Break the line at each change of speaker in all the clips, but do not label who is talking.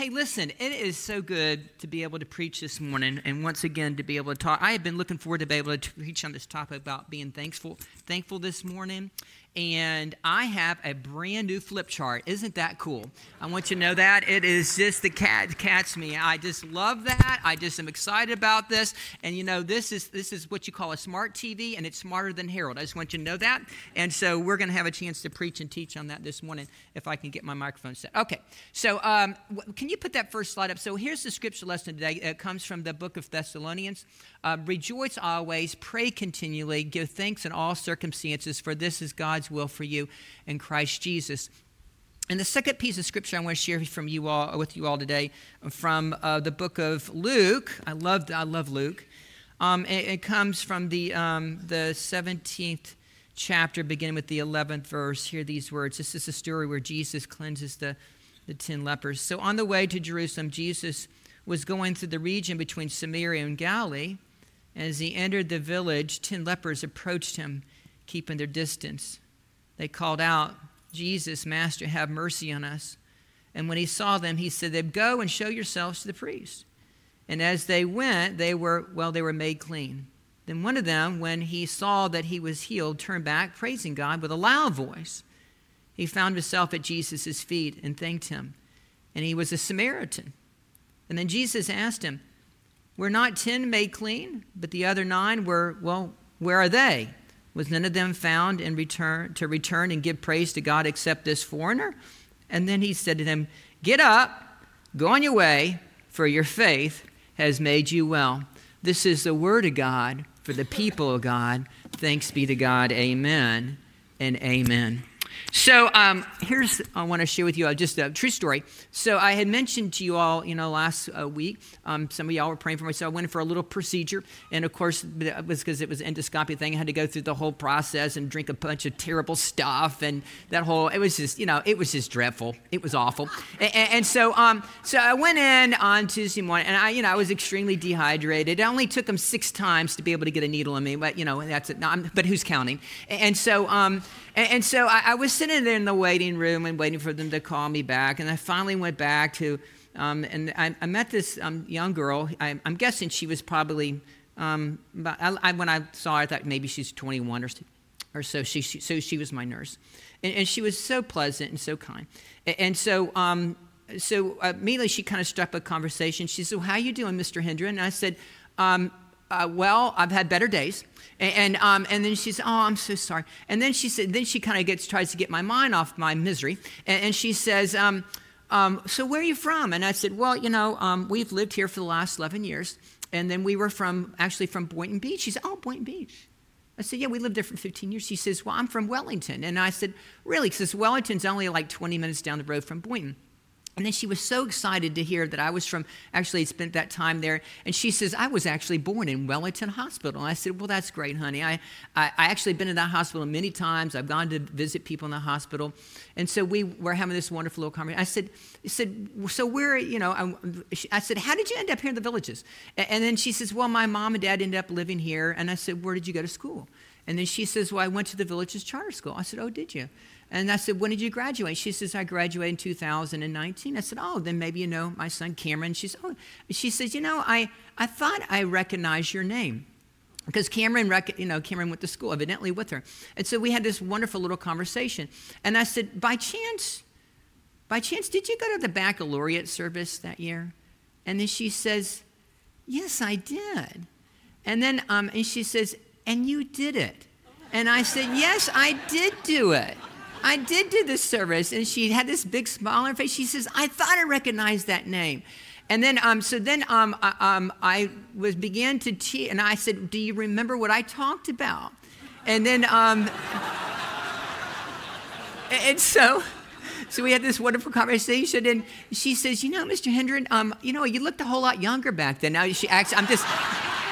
Hey, listen, it is so good to be able to preach this morning and once again to be able to talk. I have been looking forward to be able to preach on this topic about being thankful, thankful this morning and I have a brand new flip chart. Isn't that cool? I want you to know that. It is just the cat catch me. I just love that. I just am excited about this. And you know, this is this is what you call a smart TV, and it's smarter than Harold. I just want you to know that. And so we're going to have a chance to preach and teach on that this morning if I can get my microphone set. Okay. So um, can you put that first slide up? So here's the scripture lesson today. It comes from the book of Thessalonians. Uh, Rejoice always, pray continually, give thanks in all circumstances, for this is God's God's will for you in Christ Jesus. And the second piece of scripture I want to share from you all with you all today from uh, the book of Luke. I love I love Luke. Um, it, it, comes from the um, the 17th chapter, beginning with the 11th verse. Hear these words. This is a story where Jesus cleanses the the ten lepers. So on the way to Jerusalem, Jesus was going through the region between Samaria and Galilee. As he entered the village, ten lepers approached him, keeping their distance. They called out, Jesus, Master, have mercy on us. And when he saw them, he said, them, Go and show yourselves to the priest. And as they went, they were, well, they were made clean. Then one of them, when he saw that he was healed, turned back, praising God with a loud voice. He found himself at Jesus' feet and thanked him. And he was a Samaritan. And then Jesus asked him, Were not ten made clean? But the other nine were, well, where are they? Was none of them found in return to return and give praise to God except this foreigner? And then he said to them, Get up, go on your way, for your faith has made you well. This is the word of God for the people of God. Thanks be to God. Amen and amen. So um, here's I want to share with you uh, just a true story. So I had mentioned to you all, you know, last uh, week, um, some of y'all were praying for me. So I went in for a little procedure, and of course, it was because it was endoscopy thing. I had to go through the whole process and drink a bunch of terrible stuff, and that whole it was just, you know, it was just dreadful. It was awful. And, and so, um, so I went in on Tuesday morning, and I, you know, I was extremely dehydrated. It only took them six times to be able to get a needle in me, but you know, that's it. No, but who's counting? And so, um, and, and so I, I, was sitting there in the waiting room and waiting for them to call me back. And I finally went back to, um, and I, I, met this um, young girl. I, am guessing she was probably, um, I, when I saw her, I thought maybe she's 21 or, or so. She, she, so she was my nurse. And, and, she was so pleasant and so kind. And, and so, um, so immediately she kind of struck a conversation. She said, well, how you doing, Mr. Hendren? And I said, um, uh, well, I've had better days. And, and, um, and then she said, oh, I'm so sorry. And then she said, then she kind of gets, tries to get my mind off my misery. And, and she says, um, um, so where are you from? And I said, well, you know, um, we've lived here for the last 11 years. And then we were from, actually from Boynton Beach. She said, oh, Boynton Beach. I said, yeah, we lived there for 15 years. She says, well, I'm from Wellington. And I said, really? Because Wellington's only like 20 minutes down the road from Boynton. And then she was so excited to hear that I was from, actually spent that time there. And she says, I was actually born in Wellington Hospital. And I said, Well, that's great, honey. I, I, I actually been in that hospital many times. I've gone to visit people in the hospital. And so we were having this wonderful little conversation. I said, said So where, you know, I, I said, How did you end up here in the villages? And then she says, Well, my mom and dad ended up living here. And I said, Where did you go to school? And then she says, Well, I went to the village's charter school. I said, Oh, did you? And I said, When did you graduate? She says, I graduated in 2019. I said, Oh, then maybe you know my son Cameron. She said, Oh, she says, You know, I, I thought I recognized your name. Because Cameron, you know, Cameron went to school evidently with her. And so we had this wonderful little conversation. And I said, By chance, by chance, did you go to the baccalaureate service that year? And then she says, Yes, I did. And then um, and she says, And you did it. And I said, Yes, I did do it. I did do this service. And she had this big smile on her face. She says, I thought I recognized that name. And then, um, so then um, I, um, I was began to teach, and I said, "Do you remember what I talked about?" And then, um, and so, so we had this wonderful conversation, and she says, "You know, Mr. Hendren, um, you know, you looked a whole lot younger back then." Now she acts. I'm just.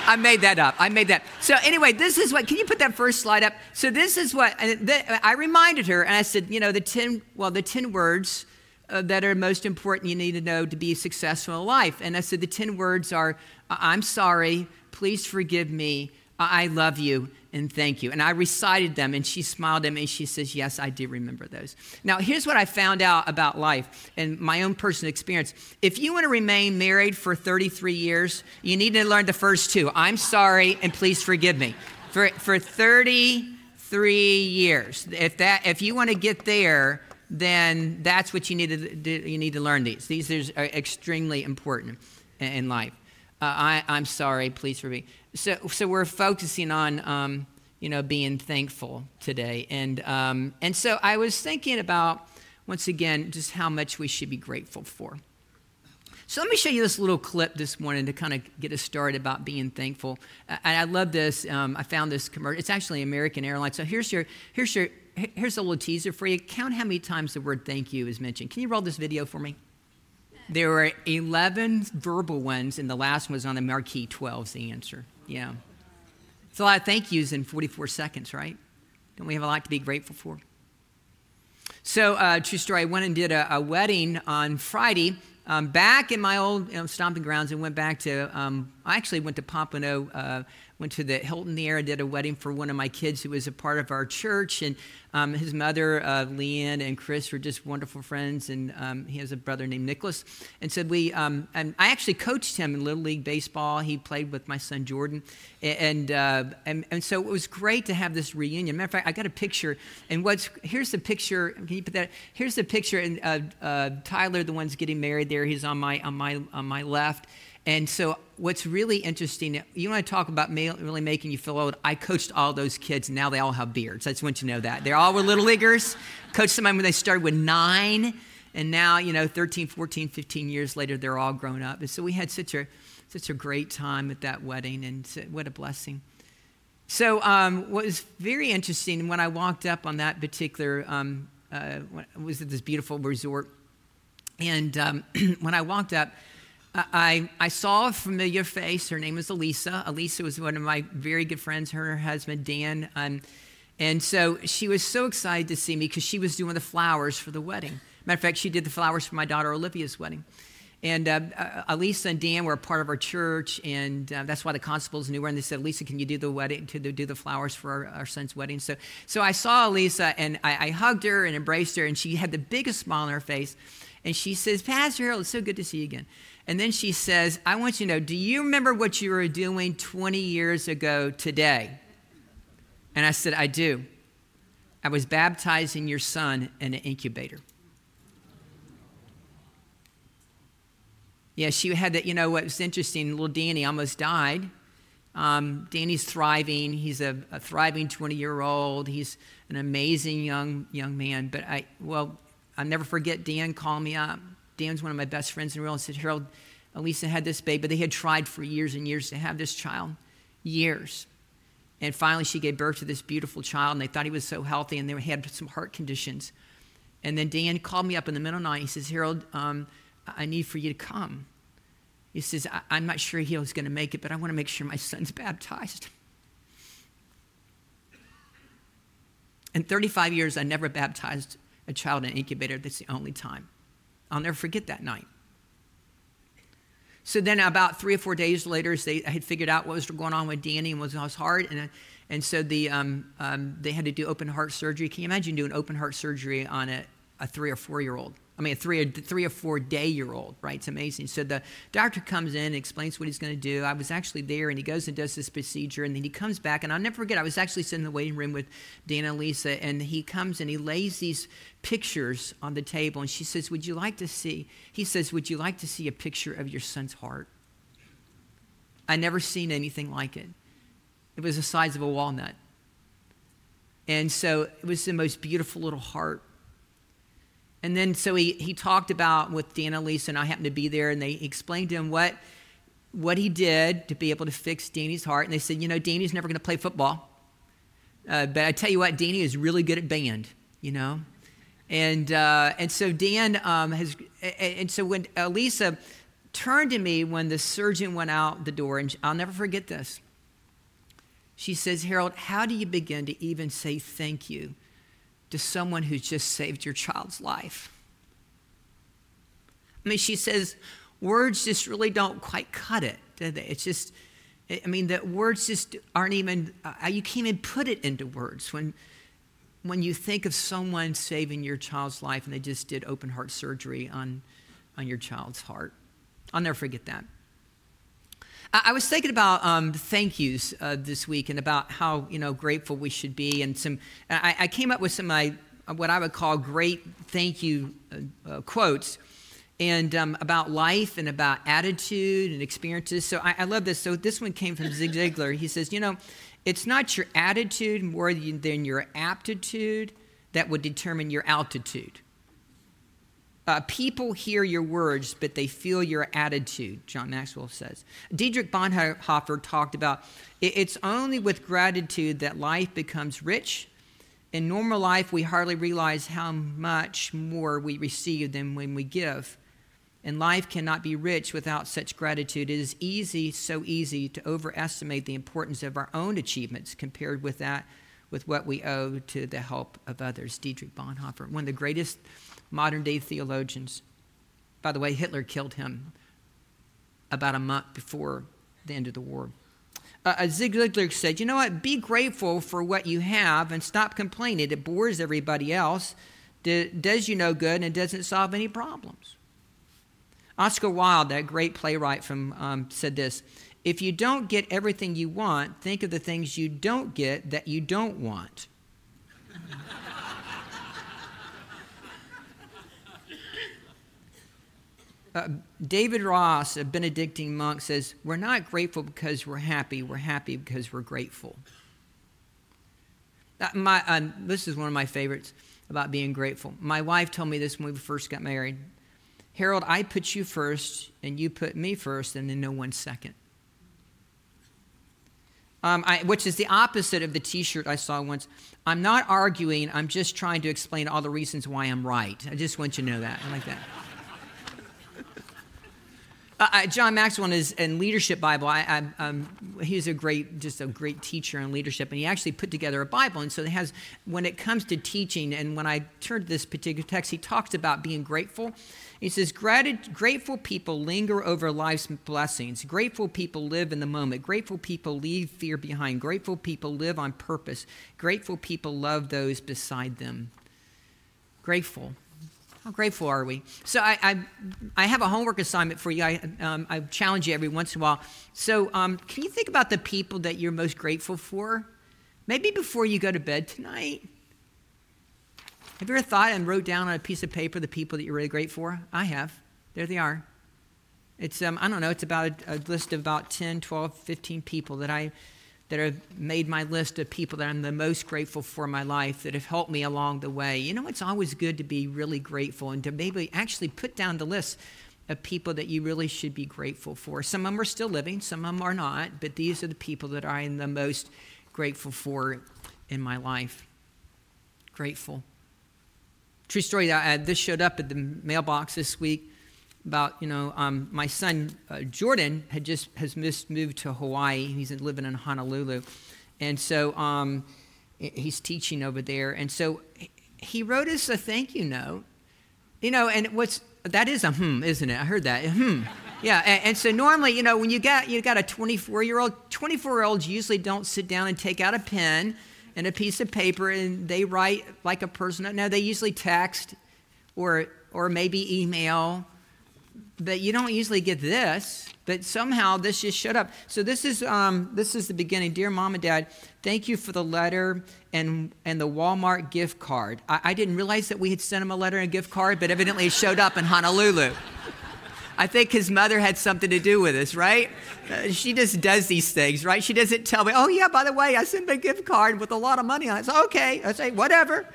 I made that up. I made that. So anyway, this is what. Can you put that first slide up? So this is what I reminded her, and I said, you know, the ten. Well, the ten words uh, that are most important you need to know to be successful in life. And I said the ten words are: I'm sorry. Please forgive me. I love you and thank you. And I recited them, and she smiled at me and she says, Yes, I do remember those. Now, here's what I found out about life and my own personal experience. If you want to remain married for 33 years, you need to learn the first two I'm sorry and please forgive me. For, for 33 years, if, that, if you want to get there, then that's what you need to, you need to learn these. These are extremely important in life. Uh, I, I'm sorry, please forgive me so, so we're focusing on, um, you know, being thankful today. And, um, and so I was thinking about, once again, just how much we should be grateful for. So let me show you this little clip this morning to kind of get us started about being thankful. And I love this. Um, I found this commercial. It's actually American Airlines. So here's your, here's your, here's a little teaser for you. Count how many times the word thank you is mentioned. Can you roll this video for me? There were 11 verbal ones, and the last one was on the marquee. 12 is the answer. Yeah. It's a lot of thank yous in 44 seconds, right? Don't we have a lot to be grateful for? So, uh, true story, I went and did a, a wedding on Friday um, back in my old you know, stomping grounds and went back to, um, I actually went to Pompano, uh, went to the Hilton there, did a wedding for one of my kids who was a part of our church. And um, his mother, uh, Leanne, and Chris were just wonderful friends. And um, he has a brother named Nicholas. And so we, um, and I actually coached him in Little League Baseball. He played with my son Jordan. And, uh, and, and so it was great to have this reunion. Matter of fact, I got a picture. And what's, here's the picture. Can you put that? Here's the picture. And uh, uh, Tyler, the one's getting married there, he's on my, on my, on my left. And so, what's really interesting, you want to talk about really making you feel old. I coached all those kids, and now they all have beards. I just want you to know that. They all were little leaguers. Coached them when they started with nine, and now, you know, 13, 14, 15 years later, they're all grown up. And so, we had such a, such a great time at that wedding, and what a blessing. So, um, what was very interesting when I walked up on that particular, um, uh, was at this beautiful resort, and um, when I walked up, I, I saw a familiar face. Her name was Elisa. Elisa was one of my very good friends, her and her husband, Dan. Um, and so she was so excited to see me because she was doing the flowers for the wedding. Matter of fact, she did the flowers for my daughter Olivia's wedding. And uh, uh, Elisa and Dan were a part of our church, and uh, that's why the constables knew her. And they said, "Lisa, can you do the wedding, to do the flowers for our, our son's wedding?" So, so I saw Elisa, and I, I, hugged her and embraced her, and she had the biggest smile on her face. And she says, "Pastor Harold, it's so good to see you again." And then she says, I want you to know, do you remember what you were doing 20 years ago today? And I said, I do. I was baptizing your son in an incubator. Yeah, she had that, you know, what was interesting, little Danny almost died. Um, Danny's thriving. He's a, a thriving 20 year old. He's an amazing young, young man. But I, well, I'll never forget Dan called me up Dan's one of my best friends in world, and said, Harold, Elisa had this baby, but they had tried for years and years to have this child. Years. And finally, she gave birth to this beautiful child, and they thought he was so healthy, and they had some heart conditions. And then Dan called me up in the middle of the night. He says, Harold, um, I need for you to come. He says, I- am not sure he he's going to make it, but I want to make sure my son's baptized. In 35 years, I never baptized a child in an incubator. That's the only time. I'll never forget that night. So then, about three or four days later, they had figured out what was going on with Danny and was was hard, and and so the um, um, they had to do open heart surgery. Can you imagine doing open heart surgery on a, a three or four year old? I mean, a three, three or four day year old, right? It's amazing. So the doctor comes in and explains what he's going to do. I was actually there, and he goes and does this procedure, and then he comes back, and I'll never forget. I was actually sitting in the waiting room with Dan and Elisa, and he comes and he lays these pictures on the table, and she says, "Would you like to see?" He says, "Would you like to see a picture of your son's heart?" I never seen anything like it. It was the size of a walnut. And so it was the most beautiful little heart. And then so he, he talked about with Dana Lisa, and I happened to be there, and they explained to him what, what he did to be able to fix Danny's heart. And they said, you know, Danny's never going to play football. Uh, but I tell you what, Danny is really good at band, you know? And, uh, and so Dan um, has, and so when Elisa turned to me when the surgeon went out the door, and I'll never forget this. She says, Harold, how do you begin to even say thank you to someone who's just saved your child's life. I mean, she says, words just really don't quite cut it, do they? It's just, I mean, the words just aren't even, uh, you can't even put it into words. When, when you think of someone saving your child's life and they just did open heart surgery on, on your child's heart, I'll never forget that. I, was thinking about um, thank yous uh, this week and about how, you know, grateful we should be. And some, I, I came up with some, uh, what I would call great thank you uh, uh quotes and um, about life and about attitude and experiences. So I, I, love this. So this one came from Zig Ziglar. He says, you know, it's not your attitude more than your aptitude that would determine your altitude. Uh, people hear your words, but they feel your attitude, John Maxwell says. Dietrich Bonhoeffer talked about it's only with gratitude that life becomes rich. In normal life, we hardly realize how much more we receive than when we give and life cannot be rich without such gratitude. It is easy, so easy, to overestimate the importance of our own achievements compared with that, with what we owe to the help of others. Dietrich Bonhoeffer, one of the greatest modern day theologians. By the way, Hitler killed him about a month before the end of the war. Uh, Zig Ziglar said, You know what? Be grateful for what you have and stop complaining. It bores everybody else, does you no good, and it doesn't solve any problems. Oscar Wilde, that great playwright from, um, said this If you don't get everything you want, think of the things you don't get that you don't want. Uh, David Ross, a Benedictine monk, says, We're not grateful because we're happy, we're happy because we're grateful. Uh, my, uh, this is one of my favorites about being grateful. My wife told me this when we first got married. Harold, I put you first, and you put me first, and then no one second. Um, I, which is the opposite of the t shirt I saw once. I'm not arguing, I'm just trying to explain all the reasons why I'm right. I just want you to know that. I like that. Uh, John Maxwell is in Leadership Bible. I, I, um, he's a great, just a great teacher in leadership, and he actually put together a Bible. And so it has, when it comes to teaching, and when I turned to this particular text, he talks about being grateful. He says, Grateful people linger over life's blessings. Grateful people live in the moment. Grateful people leave fear behind. Grateful people live on purpose. Grateful people love those beside them. Grateful. How grateful are we? So I, I, I have a homework assignment for you. I, um, I challenge you every once in a while. So um, can you think about the people that you're most grateful for? Maybe before you go to bed tonight. Have you ever thought and wrote down on a piece of paper the people that you're really grateful for? I have. There they are. It's, um, I don't know, it's about a, a, list of about 10, 12, 15 people that I that have made my list of people that I'm the most grateful for in my life that have helped me along the way. You know, it's always good to be really grateful and to maybe actually put down the list of people that you really should be grateful for. Some of them are still living, some of them are not, but these are the people that I'm the most grateful for in my life. Grateful. True story. Uh, this showed up at the mailbox this week about you know um, my son uh, Jordan had just has moved to Hawaii. He's living in Honolulu, and so um, he's teaching over there. And so he wrote us a thank you note. You know, and what's that is a hmm, isn't it? I heard that hmm. Yeah, and, so normally, you know, when you got you got a 24 year old, 24 year olds usually don't sit down and take out a pen and a piece of paper and they write like a person. No, they usually text or, or maybe email. But you don't usually get this. But somehow this just showed up. So this is um, this is the beginning. Dear mom and dad, thank you for the letter and and the Walmart gift card. I, I didn't realize that we had sent him a letter and a gift card, but evidently it showed up in Honolulu. I think his mother had something to do with this, right? Uh, she just does these things, right? She doesn't tell me, oh, yeah, by the way, I sent him a gift card with a lot of money on it. So, okay. I say, whatever.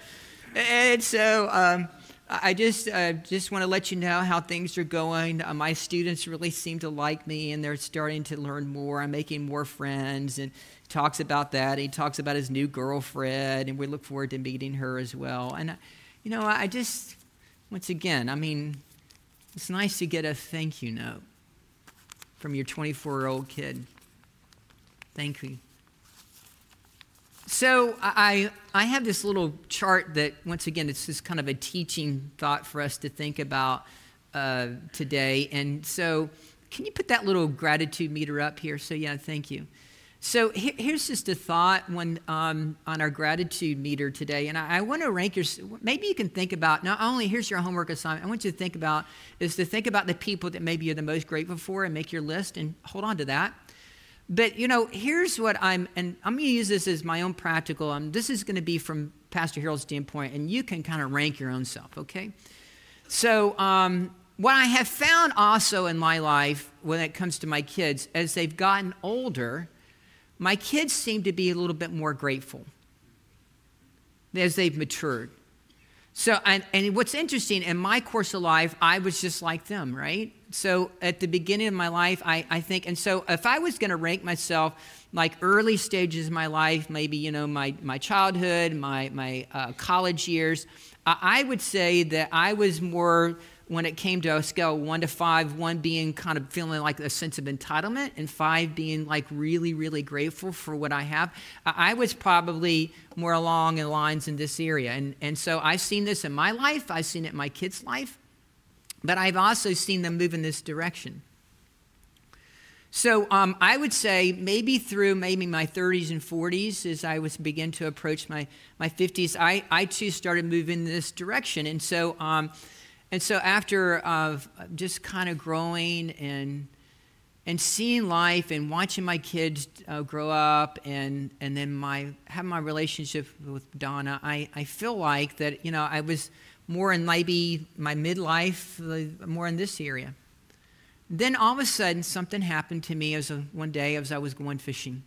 And so um, I just, uh, just want to let you know how things are going. Uh, my students really seem to like me, and they're starting to learn more. I'm making more friends, and talks about that. He talks about his new girlfriend, and we look forward to meeting her as well. And, you know, I just, once again, I mean, it's nice to get a thank you note from your 24 year old kid. Thank you. So I, I have this little chart that, once again, it's just kind of a teaching thought for us to think about uh, today. And so can you put that little gratitude meter up here? So, yeah, thank you. So here, here's just a thought when, um, on our gratitude meter today, and I, I want to rank your. Maybe you can think about not only here's your homework assignment. I want you to think about is to think about the people that maybe you're the most grateful for and make your list and hold on to that. But you know, here's what I'm, and I'm going to use this as my own practical. Um, this is going to be from Pastor Harold's standpoint, and you can kind of rank your own self. Okay. So um, what I have found also in my life when it comes to my kids, as they've gotten older my kids seem to be a little bit more grateful as they've matured. So, and, and what's interesting, in my course of life, I was just like them, right? So, at the beginning of my life, I, I think, and so if I was going to rank myself like early stages of my life, maybe, you know, my, my childhood, my, my uh, college years, I would say that I was more when it came to a scale one to five, one being kind of feeling like a sense of entitlement, and five being like really, really grateful for what I have, I was probably more along the lines in this area. And, and so I've seen this in my life, I've seen it in my kids' life, but I've also seen them move in this direction. So um, I would say maybe through maybe my 30s and 40s, as I was begin to approach my, my 50s, I, I too started moving in this direction. And so um, and so after uh, just kind of growing and and seeing life and watching my kids uh, grow up and and then my have my relationship with Donna, I, I feel like that you know I was more in maybe my midlife, more in this area. Then all of a sudden something happened to me as a, one day as I was going fishing.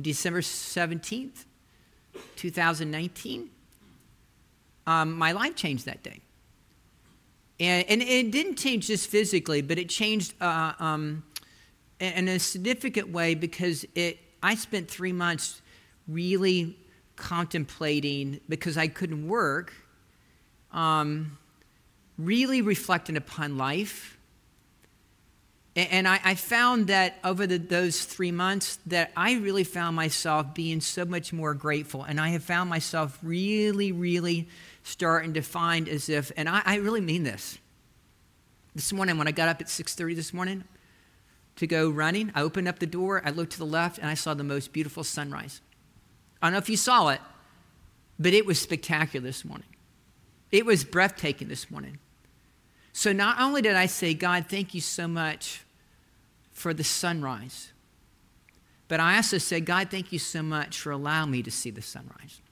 December 17th, 2019 um, my life changed that day. And, and, it didn't change just physically, but it changed uh, um, in a significant way because it, I spent three months really contemplating, because I couldn't work, um, really reflecting upon life. And I, I found that over the, those three months that I really found myself being so much more grateful. And I have found myself really, really starting to find as if, and I, I really mean this. This morning, when I got up at 6:30 this morning to go running, I opened up the door, I looked to the left, and I saw the most beautiful sunrise. I don't know if you saw it, but it was spectacular this morning. It was breathtaking this morning. So not only did I say, God, thank you so much for the sunrise, but I also said, God, thank you so much for allowing me to see the sunrise.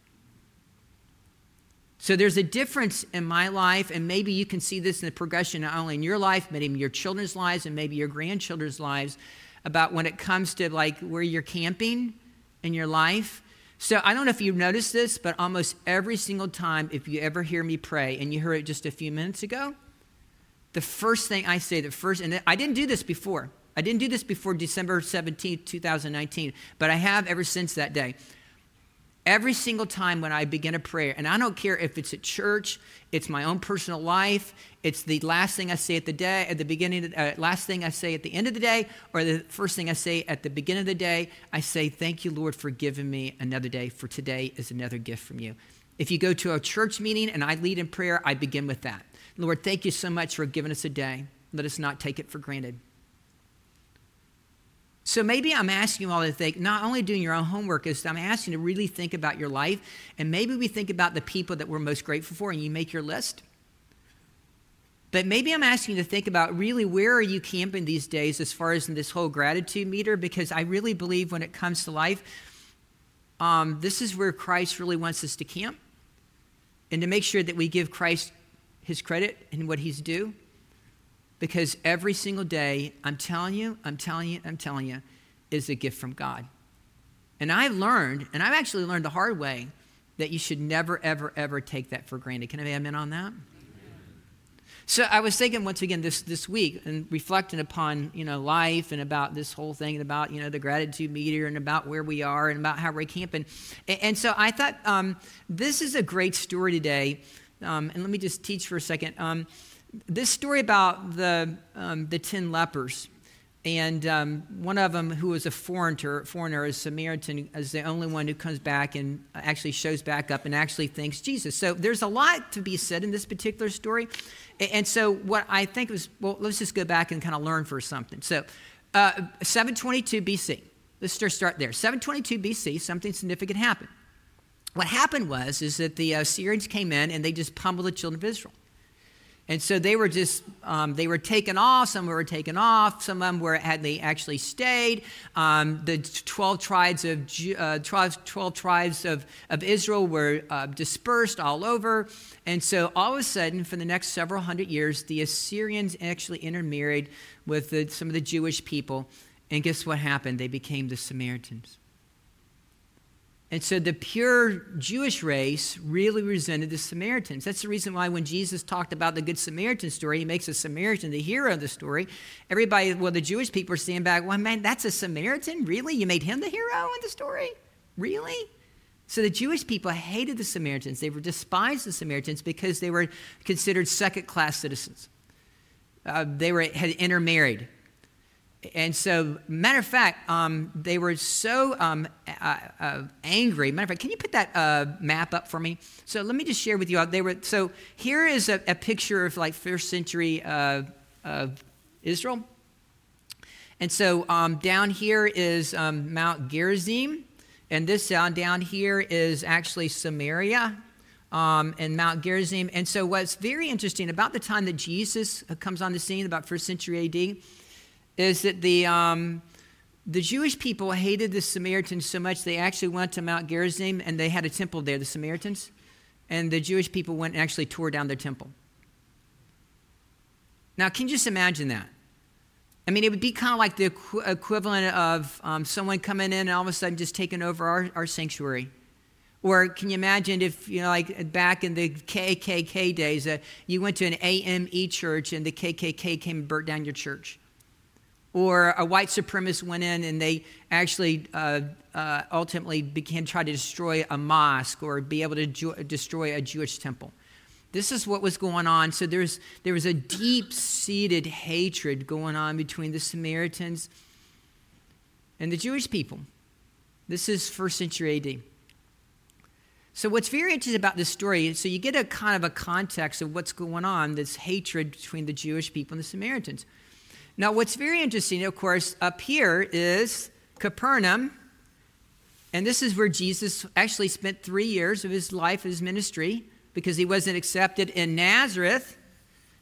So there's a difference in my life, and maybe you can see this in the progression not only in your life, but in your children's lives and maybe your grandchildren's lives about when it comes to like where you're camping in your life. So I don't know if you've noticed this, but almost every single time, if you ever hear me pray, and you heard it just a few minutes ago, the first thing I say, the first, and I didn't do this before. I didn't do this before December 17, 2019, but I have ever since that day. Every single time when I begin a prayer, and I don't care if it's at church, it's my own personal life, it's the last thing I say at the day, at the beginning, of, uh, last thing I say at the end of the day, or the first thing I say at the beginning of the day, I say, Thank you, Lord, for giving me another day, for today is another gift from you. If you go to a church meeting and I lead in prayer, I begin with that. Lord, thank you so much for giving us a day. Let us not take it for granted. So maybe I'm asking you all to think, not only doing your own homework, is I'm asking you to really think about your life. And maybe we think about the people that we're most grateful for and you make your list. But maybe I'm asking you to think about really where are you camping these days as far as in this whole gratitude meter? Because I really believe when it comes to life, um, this is where Christ really wants us to camp and to make sure that we give Christ his credit and what he's due. Because every single day, I'm telling you, I'm telling you, I'm telling you, is a gift from God. And I've learned, and I've actually learned the hard way, that you should never, ever, ever take that for granted. Can I have amen on that? So I was thinking once again this, this week and reflecting upon, you know, life and about this whole thing and about, you know, the gratitude meter and about where we are and about how we're camping. And, and so I thought um, this is a great story today. Um, and let me just teach for a second. Um, this story about the, um, the 10 lepers, and um, one of them, who was a foreigner, foreigner, a Samaritan, is the only one who comes back and actually shows back up and actually thanks Jesus. So there's a lot to be said in this particular story. And so what I think was, well, let's just go back and kind of learn for something. So uh, 722 BC. Let's just start there. 722 BC, something significant happened. What happened was is that the Assyrians came in and they just pummeled the children of Israel. And so they were just, um, they were taken off. Some were taken off. Some of them were, had they actually stayed. Um, the 12 tribes of, uh, 12, 12, tribes of, of Israel were uh, dispersed all over. And so all of a sudden, for the next several hundred years, the Assyrians actually intermarried with the, some of the Jewish people. And guess what happened? They became the Samaritans. And so the pure Jewish race really resented the Samaritans. That's the reason why when Jesus talked about the Good Samaritan story, he makes a Samaritan the hero of the story. Everybody, well, the Jewish people are standing back, well, man, that's a Samaritan? Really? You made him the hero in the story? Really? So the Jewish people hated the Samaritans. They were despised the Samaritans because they were considered second class citizens. Uh, they were, had intermarried and so, matter of fact, um, they were so um, uh, uh, angry. Matter of fact, can you put that uh, map up for me? So let me just share with you. They were so here is a, a picture of like first century uh, of Israel. And so um, down here is um, Mount Gerizim, and this down down here is actually Samaria. Um, and Mount Gerizim. And so, what's very interesting about the time that Jesus comes on the scene, about first century AD, is that the, um, the Jewish people hated the Samaritans so much they actually went to Mount Gerizim and they had a temple there, the Samaritans. And the Jewish people went and actually tore down their temple. Now, can you just imagine that? I mean, it would be kind of like the equ- equivalent of um, someone coming in and all of a sudden just taking over our, our sanctuary. Or can you imagine if, you know, like back in the KKK days, uh, you went to an AME church and the KKK came and burnt down your church? Or a white supremacist went in and they actually uh, uh, ultimately began try to destroy a mosque or be able to ju- destroy a Jewish temple. This is what was going on. So there's, there was a deep seated hatred going on between the Samaritans and the Jewish people. This is first century AD. So what's very interesting about this story, so you get a kind of a context of what's going on, this hatred between the Jewish people and the Samaritans. Now, what's very interesting, of course, up here is Capernaum. And this is where Jesus actually spent three years of his life, his ministry, because he wasn't accepted in Nazareth.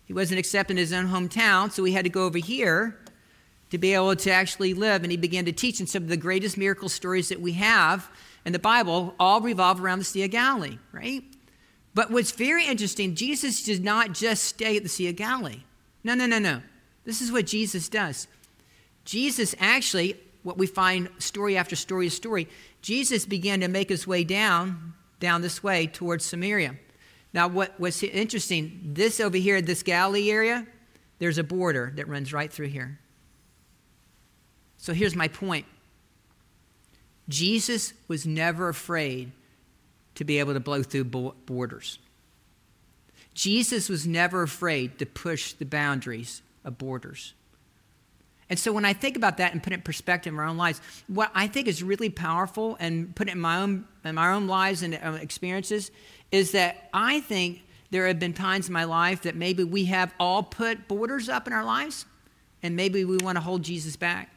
He wasn't accepted in his own hometown, so he had to go over here to be able to actually live. And he began to teach. And some of the greatest miracle stories that we have in the Bible all revolve around the Sea of Galilee, right? But what's very interesting, Jesus did not just stay at the Sea of Galilee. No, no, no, no. This is what Jesus does. Jesus actually, what we find story after story of story, Jesus began to make his way down, down this way towards Samaria. Now, what was interesting, this over here, this Galilee area, there's a border that runs right through here. So here's my point Jesus was never afraid to be able to blow through borders. Jesus was never afraid to push the boundaries of borders. And so when I think about that and put it in perspective in our own lives, what I think is really powerful and put it in my own, in my own lives and uh, experiences is that I think there have been times in my life that maybe we have all put borders up in our lives and maybe we want to hold Jesus back.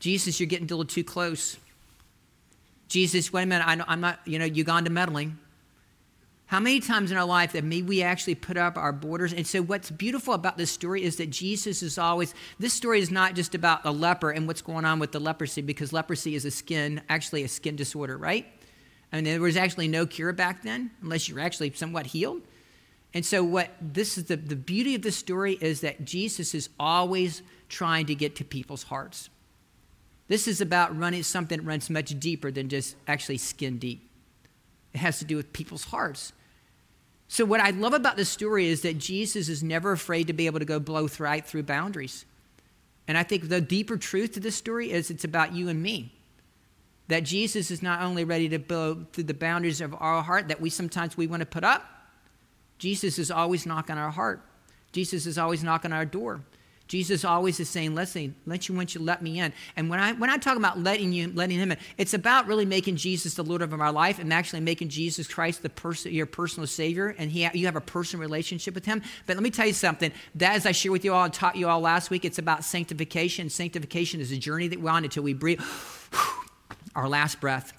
Jesus, you're getting a little too close. Jesus, wait a minute, I, am not, you know, Uganda meddling. How many times in our life that maybe we actually put up our borders? And so, what's beautiful about this story is that Jesus is always, this story is not just about the leper and what's going on with the leprosy, because leprosy is a skin, actually a skin disorder, right? I mean, there was actually no cure back then, unless you're actually somewhat healed. And so, what this is the, the beauty of this story is that Jesus is always trying to get to people's hearts. This is about running something that runs much deeper than just actually skin deep. It has to do with people's hearts. So, what I love about this story is that Jesus is never afraid to be able to go blow right through boundaries. And I think the deeper truth to this story is it's about you and me. That Jesus is not only ready to blow through the boundaries of our heart that we sometimes we want to put up, Jesus is always knocking our heart. Jesus is always knocking our door. Jesus always is saying, "Listen, let you want you let me in." And when I when I talk about letting you letting him in, it's about really making Jesus the Lord of our life and actually making Jesus Christ the person your personal Savior, and he you have a personal relationship with Him. But let me tell you something. That, as I shared with you all and taught you all last week, it's about sanctification. Sanctification is a journey that we're on until we breathe our last breath,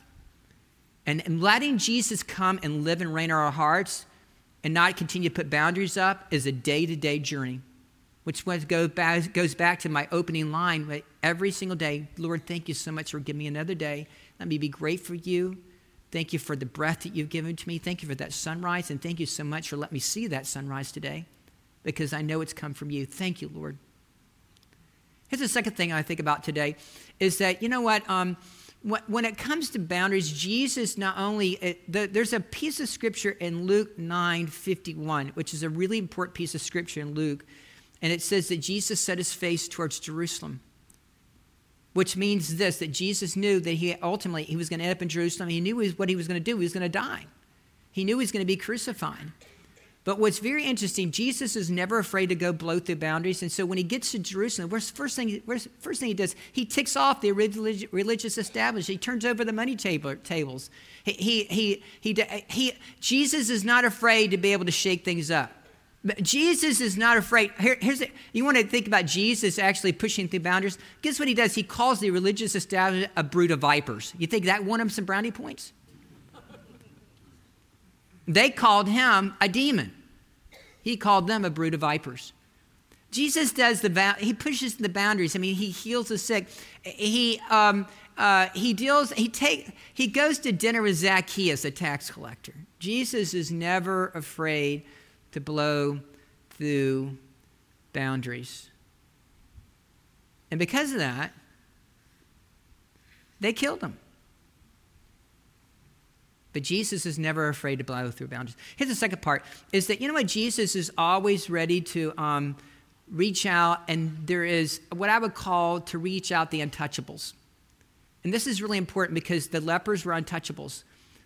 and, and letting Jesus come and live and reign in our hearts, and not continue to put boundaries up, is a day to day journey which goes back, goes back to my opening line every single day Lord, thank you so much for giving me another day. Let me be grateful for you. Thank you for the breath that you've given to me. Thank you for that sunrise. And thank you so much for letting me see that sunrise today because I know it's come from you. Thank you, Lord. Here's the second thing I think about today is that, you know what? Um, when it comes to boundaries, Jesus not only, there's a piece of scripture in Luke 9 51, which is a really important piece of scripture in Luke and it says that Jesus set his face towards Jerusalem, which means this that Jesus knew that he ultimately he was going to end up in Jerusalem. He knew what he was going to do. He was going to die. He knew he was going to be crucified. But what's very interesting, Jesus is never afraid to go blow through boundaries. And so when he gets to Jerusalem, first thing, first thing he does? He ticks off the religious establishment. He turns over the money tables. He, he, he, he, Jesus is not afraid to be able to shake things up. Jesus is not afraid. Here, here's the, you want to think about Jesus actually pushing through boundaries. Guess what he does? He calls the religious establishment a brood of vipers. You think that won him some brownie points? They called him a demon. He called them a brood of vipers. Jesus does the he pushes the boundaries. I mean, he heals the sick. He um, uh, he deals. He take he goes to dinner with Zacchaeus, a tax collector. Jesus is never afraid to blow through boundaries. And because of that, they killed him. But Jesus is never afraid to blow through boundaries. Here's the second part is that, you know what? Jesus is always ready to um, reach out, and there is what I would call to reach out the untouchables. And this is really important because the lepers were untouchables.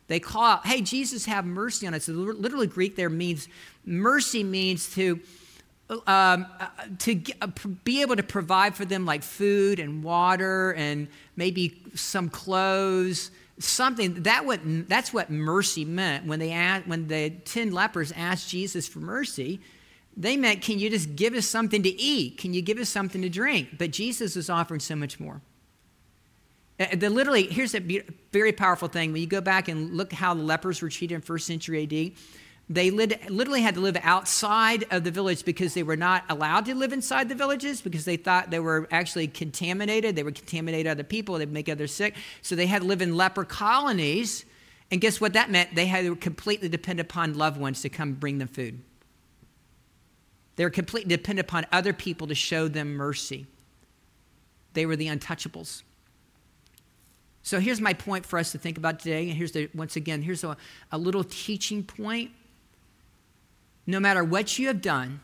They call out, hey, Jesus, have mercy on us. Literally, Greek there means mercy means to. Um, uh, to uh, be able to provide for them like food and water and maybe some clothes something that what that's what mercy meant when they asked, when the 10 lepers asked jesus for mercy they meant can you just give us something to eat can you give us something to drink but jesus is offering so much more Uh, the literally, here's a very powerful thing. When you go back and look how the lepers were treated in first century AD, they literally had to live outside of the village because they were not allowed to live inside the villages because they thought they were actually contaminated. They would contaminate other people, they'd make others sick. So they had to live in leper colonies. And guess what that meant? They had to completely depend upon loved ones to come bring them food. They were completely dependent upon other people to show them mercy. They were the untouchables. So here's my point for us to think about today. And here's the, once again, here's a, a little teaching point. No matter what you have done,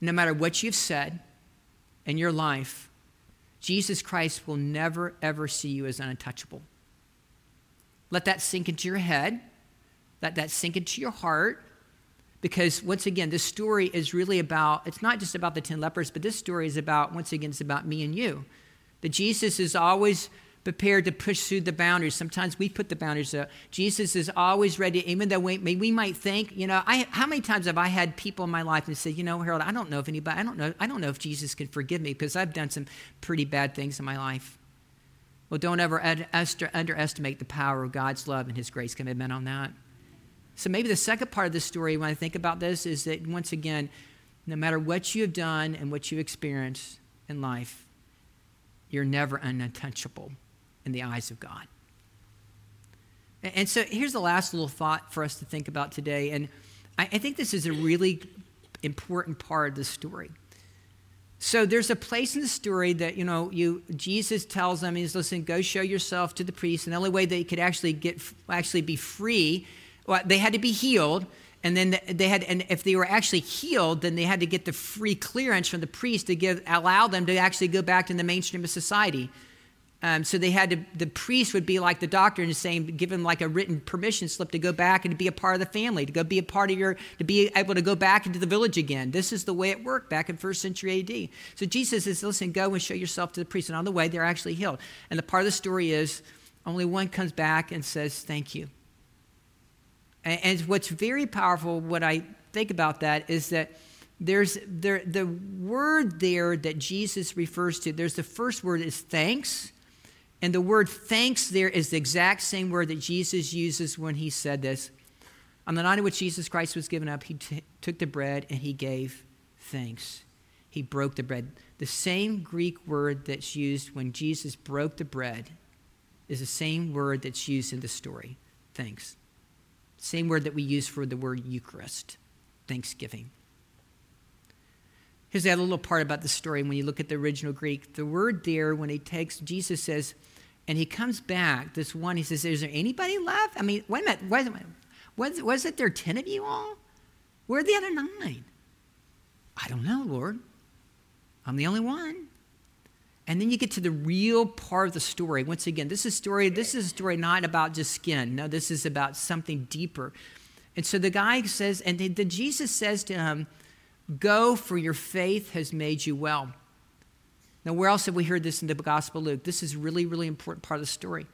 no matter what you've said in your life, Jesus Christ will never, ever see you as untouchable. Let that sink into your head. Let that sink into your heart. Because once again, this story is really about, it's not just about the 10 lepers, but this story is about, once again, it's about me and you. That Jesus is always prepared to push through the boundaries. Sometimes we put the boundaries up. Jesus is always ready, even though we, we might think, you know, I, how many times have I had people in my life and said, you know, Harold, I don't know if anybody, I don't know, I don't know if Jesus can forgive me because I've done some pretty bad things in my life. Well, don't ever underestimate the power of God's love and His grace commitment on that. So maybe the second part of the story, when I think about this, is that once again, no matter what you have done and what you experience in life, you're never untouchable in the eyes of God. And so here's the last little thought for us to think about today. And I, think this is a really important part of the story. So there's a place in the story that, you know, you Jesus tells them, he's listen, go show yourself to the priest. And the only way they could actually get actually be free, well, they had to be healed. And then they had, and if they were actually healed, then they had to get the free clearance from the priest to give allow them to actually go back to the mainstream of society Um, so they had to, the priest would be like the doctor and saying, give him like a written permission slip to go back and to be a part of the family, to go be a part of your, to be able to go back into the village again. This is the way it worked back in first century AD. So Jesus says, listen, go and show yourself to the priest. And on the way, they're actually healed. And the part of the story is only one comes back and says, thank you. And, and what's very powerful, what I think about that is that there's there, the word there that Jesus refers to, there's the first word is thanks and the word thanks there is the exact same word that Jesus uses when he said this. On the night in which Jesus Christ was given up, he t- took the bread and he gave thanks. He broke the bread. The same Greek word that's used when Jesus broke the bread is the same word that's used in the story thanks. Same word that we use for the word Eucharist, thanksgiving. Here's other little part about the story when you look at the original Greek. The word there, when he takes, Jesus says, and he comes back, this one, he says, Is there anybody left? I mean, wait a minute, wait a minute. Was, was it there 10 of you all? Where are the other nine? I don't know, Lord. I'm the only one. And then you get to the real part of the story. Once again, this is story, this is a story not about just skin. No, this is about something deeper. And so the guy says, and the Jesus says to him, Go, for your faith has made you well. Now, where else have we heard this in the Gospel of Luke? This is really, really important part of the story.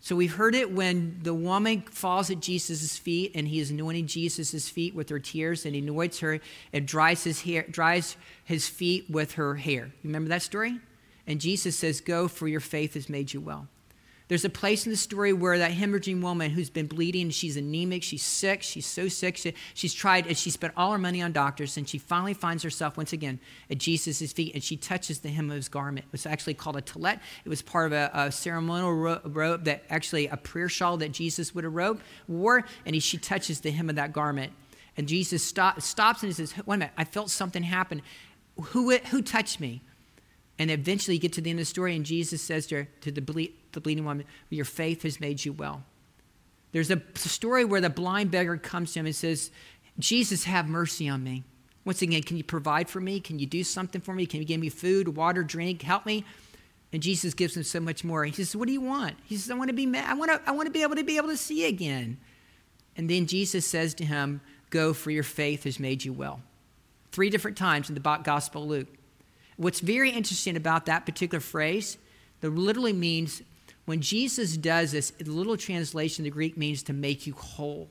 So we've heard it when the woman falls at Jesus' feet and he is anointing Jesus' feet with her tears and he anoints her and dries his hair, dries his feet with her hair. Remember that story? And Jesus says, Go, for your faith has made you well. There's a place in the story where that hemorrhaging woman who's been bleeding, she's anemic, she's sick, she's so sick, she, she's tried, and she spent all her money on doctors, and she finally finds herself once again at Jesus' feet, and she touches the hem of his garment. It was actually called a tallit. It was part of a, a ceremonial ro- robe that actually a prayer shawl that Jesus would have robe, wore, and he, she touches the hem of that garment. And Jesus stop, stops and he says, Wait a minute, I felt something happen. Who, who touched me? And eventually you get to the end of the story, and Jesus says to, her, to the, ble- the bleeding woman, Your faith has made you well. There's a story where the blind beggar comes to him and says, Jesus, have mercy on me. Once again, can you provide for me? Can you do something for me? Can you give me food, water, drink? Help me. And Jesus gives him so much more. He says, What do you want? He says, I want to be I want to, I want to be able to be able to see again. And then Jesus says to him, Go, for your faith has made you well. Three different times in the Gospel of Luke. What's very interesting about that particular phrase, that literally means when Jesus does this, the little translation, the Greek means to make you whole.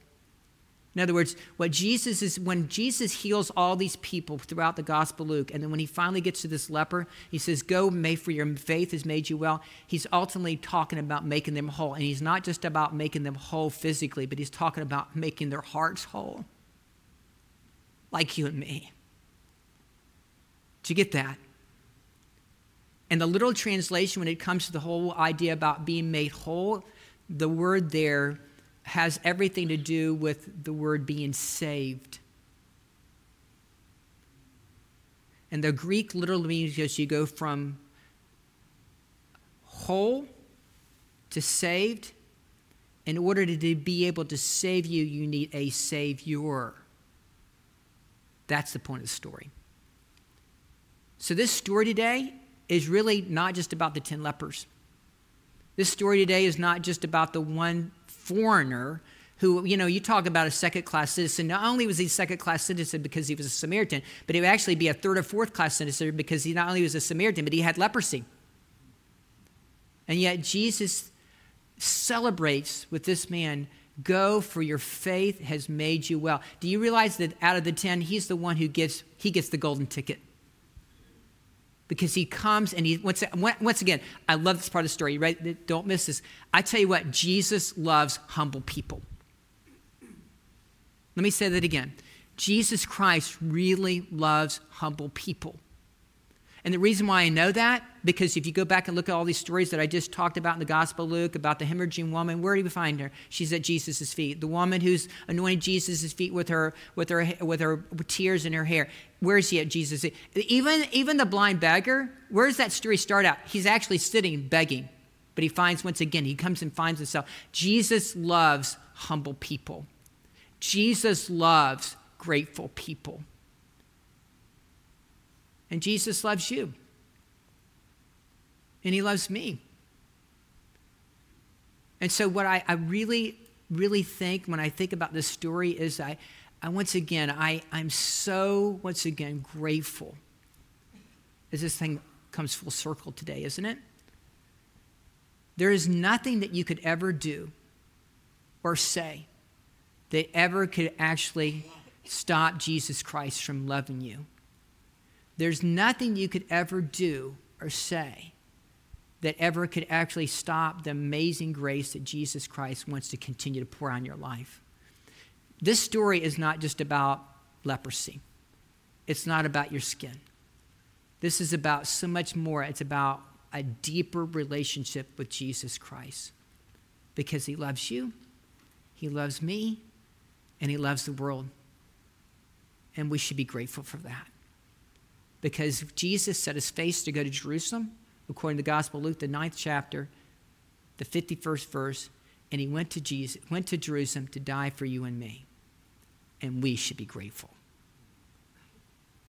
In other words, what Jesus is, when Jesus heals all these people throughout the Gospel Luke, and then when he finally gets to this leper, he says, Go, may for your faith has made you well. He's ultimately talking about making them whole. And he's not just about making them whole physically, but he's talking about making their hearts whole. Like you and me. Did you get that? And the literal translation, when it comes to the whole idea about being made whole, the word there has everything to do with the word being saved. And the Greek literally means as you go from whole to saved. In order to be able to save you, you need a savior. That's the point of the story. So, this story today is really not just about the 10 lepers. This story today is not just about the one foreigner who, you know, you talk about a second class citizen. Not only was he a second class citizen because he was a Samaritan, but he would actually be a third or fourth class citizen because he not only was a Samaritan, but he had leprosy. And yet Jesus celebrates with this man go for your faith has made you well do you realize that out of the 10 he's the one who gets he gets the golden ticket because he comes and he once, once again i love this part of the story right? Don't miss this. I tell you what jesus loves humble people. Let me say that again. Jesus christ really loves humble people and the reason why I know that, because if you go back and look at all these stories that I just talked about in the Gospel of Luke about the hemorrhaging woman, where do we find her? She's at Jesus' feet. The woman who's anointed Jesus' feet with her, with her, with her tears in her hair. Where is he at Jesus' feet? Even, even the blind beggar, where does that story start out? He's actually sitting begging. But he finds, once again, he comes and finds himself. Jesus loves humble people. Jesus loves grateful people. And Jesus loves you. And he loves me. And so, what I, I really, really think when I think about this story is I, I once again, I, I'm so, once again, grateful as this thing comes full circle today, isn't it? There is nothing that you could ever do or say that ever could actually stop Jesus Christ from loving you. There's nothing you could ever do or say that ever could actually stop the amazing grace that Jesus Christ wants to continue to pour on your life. This story is not just about leprosy, it's not about your skin. This is about so much more. It's about a deeper relationship with Jesus Christ because he loves you, he loves me, and he loves the world. And we should be grateful for that. Because Jesus set his face to go to Jerusalem, according to the Gospel of Luke, the ninth chapter, the 51st verse, and he went to Jesus, went to Jerusalem to die for you and me. And we should be grateful.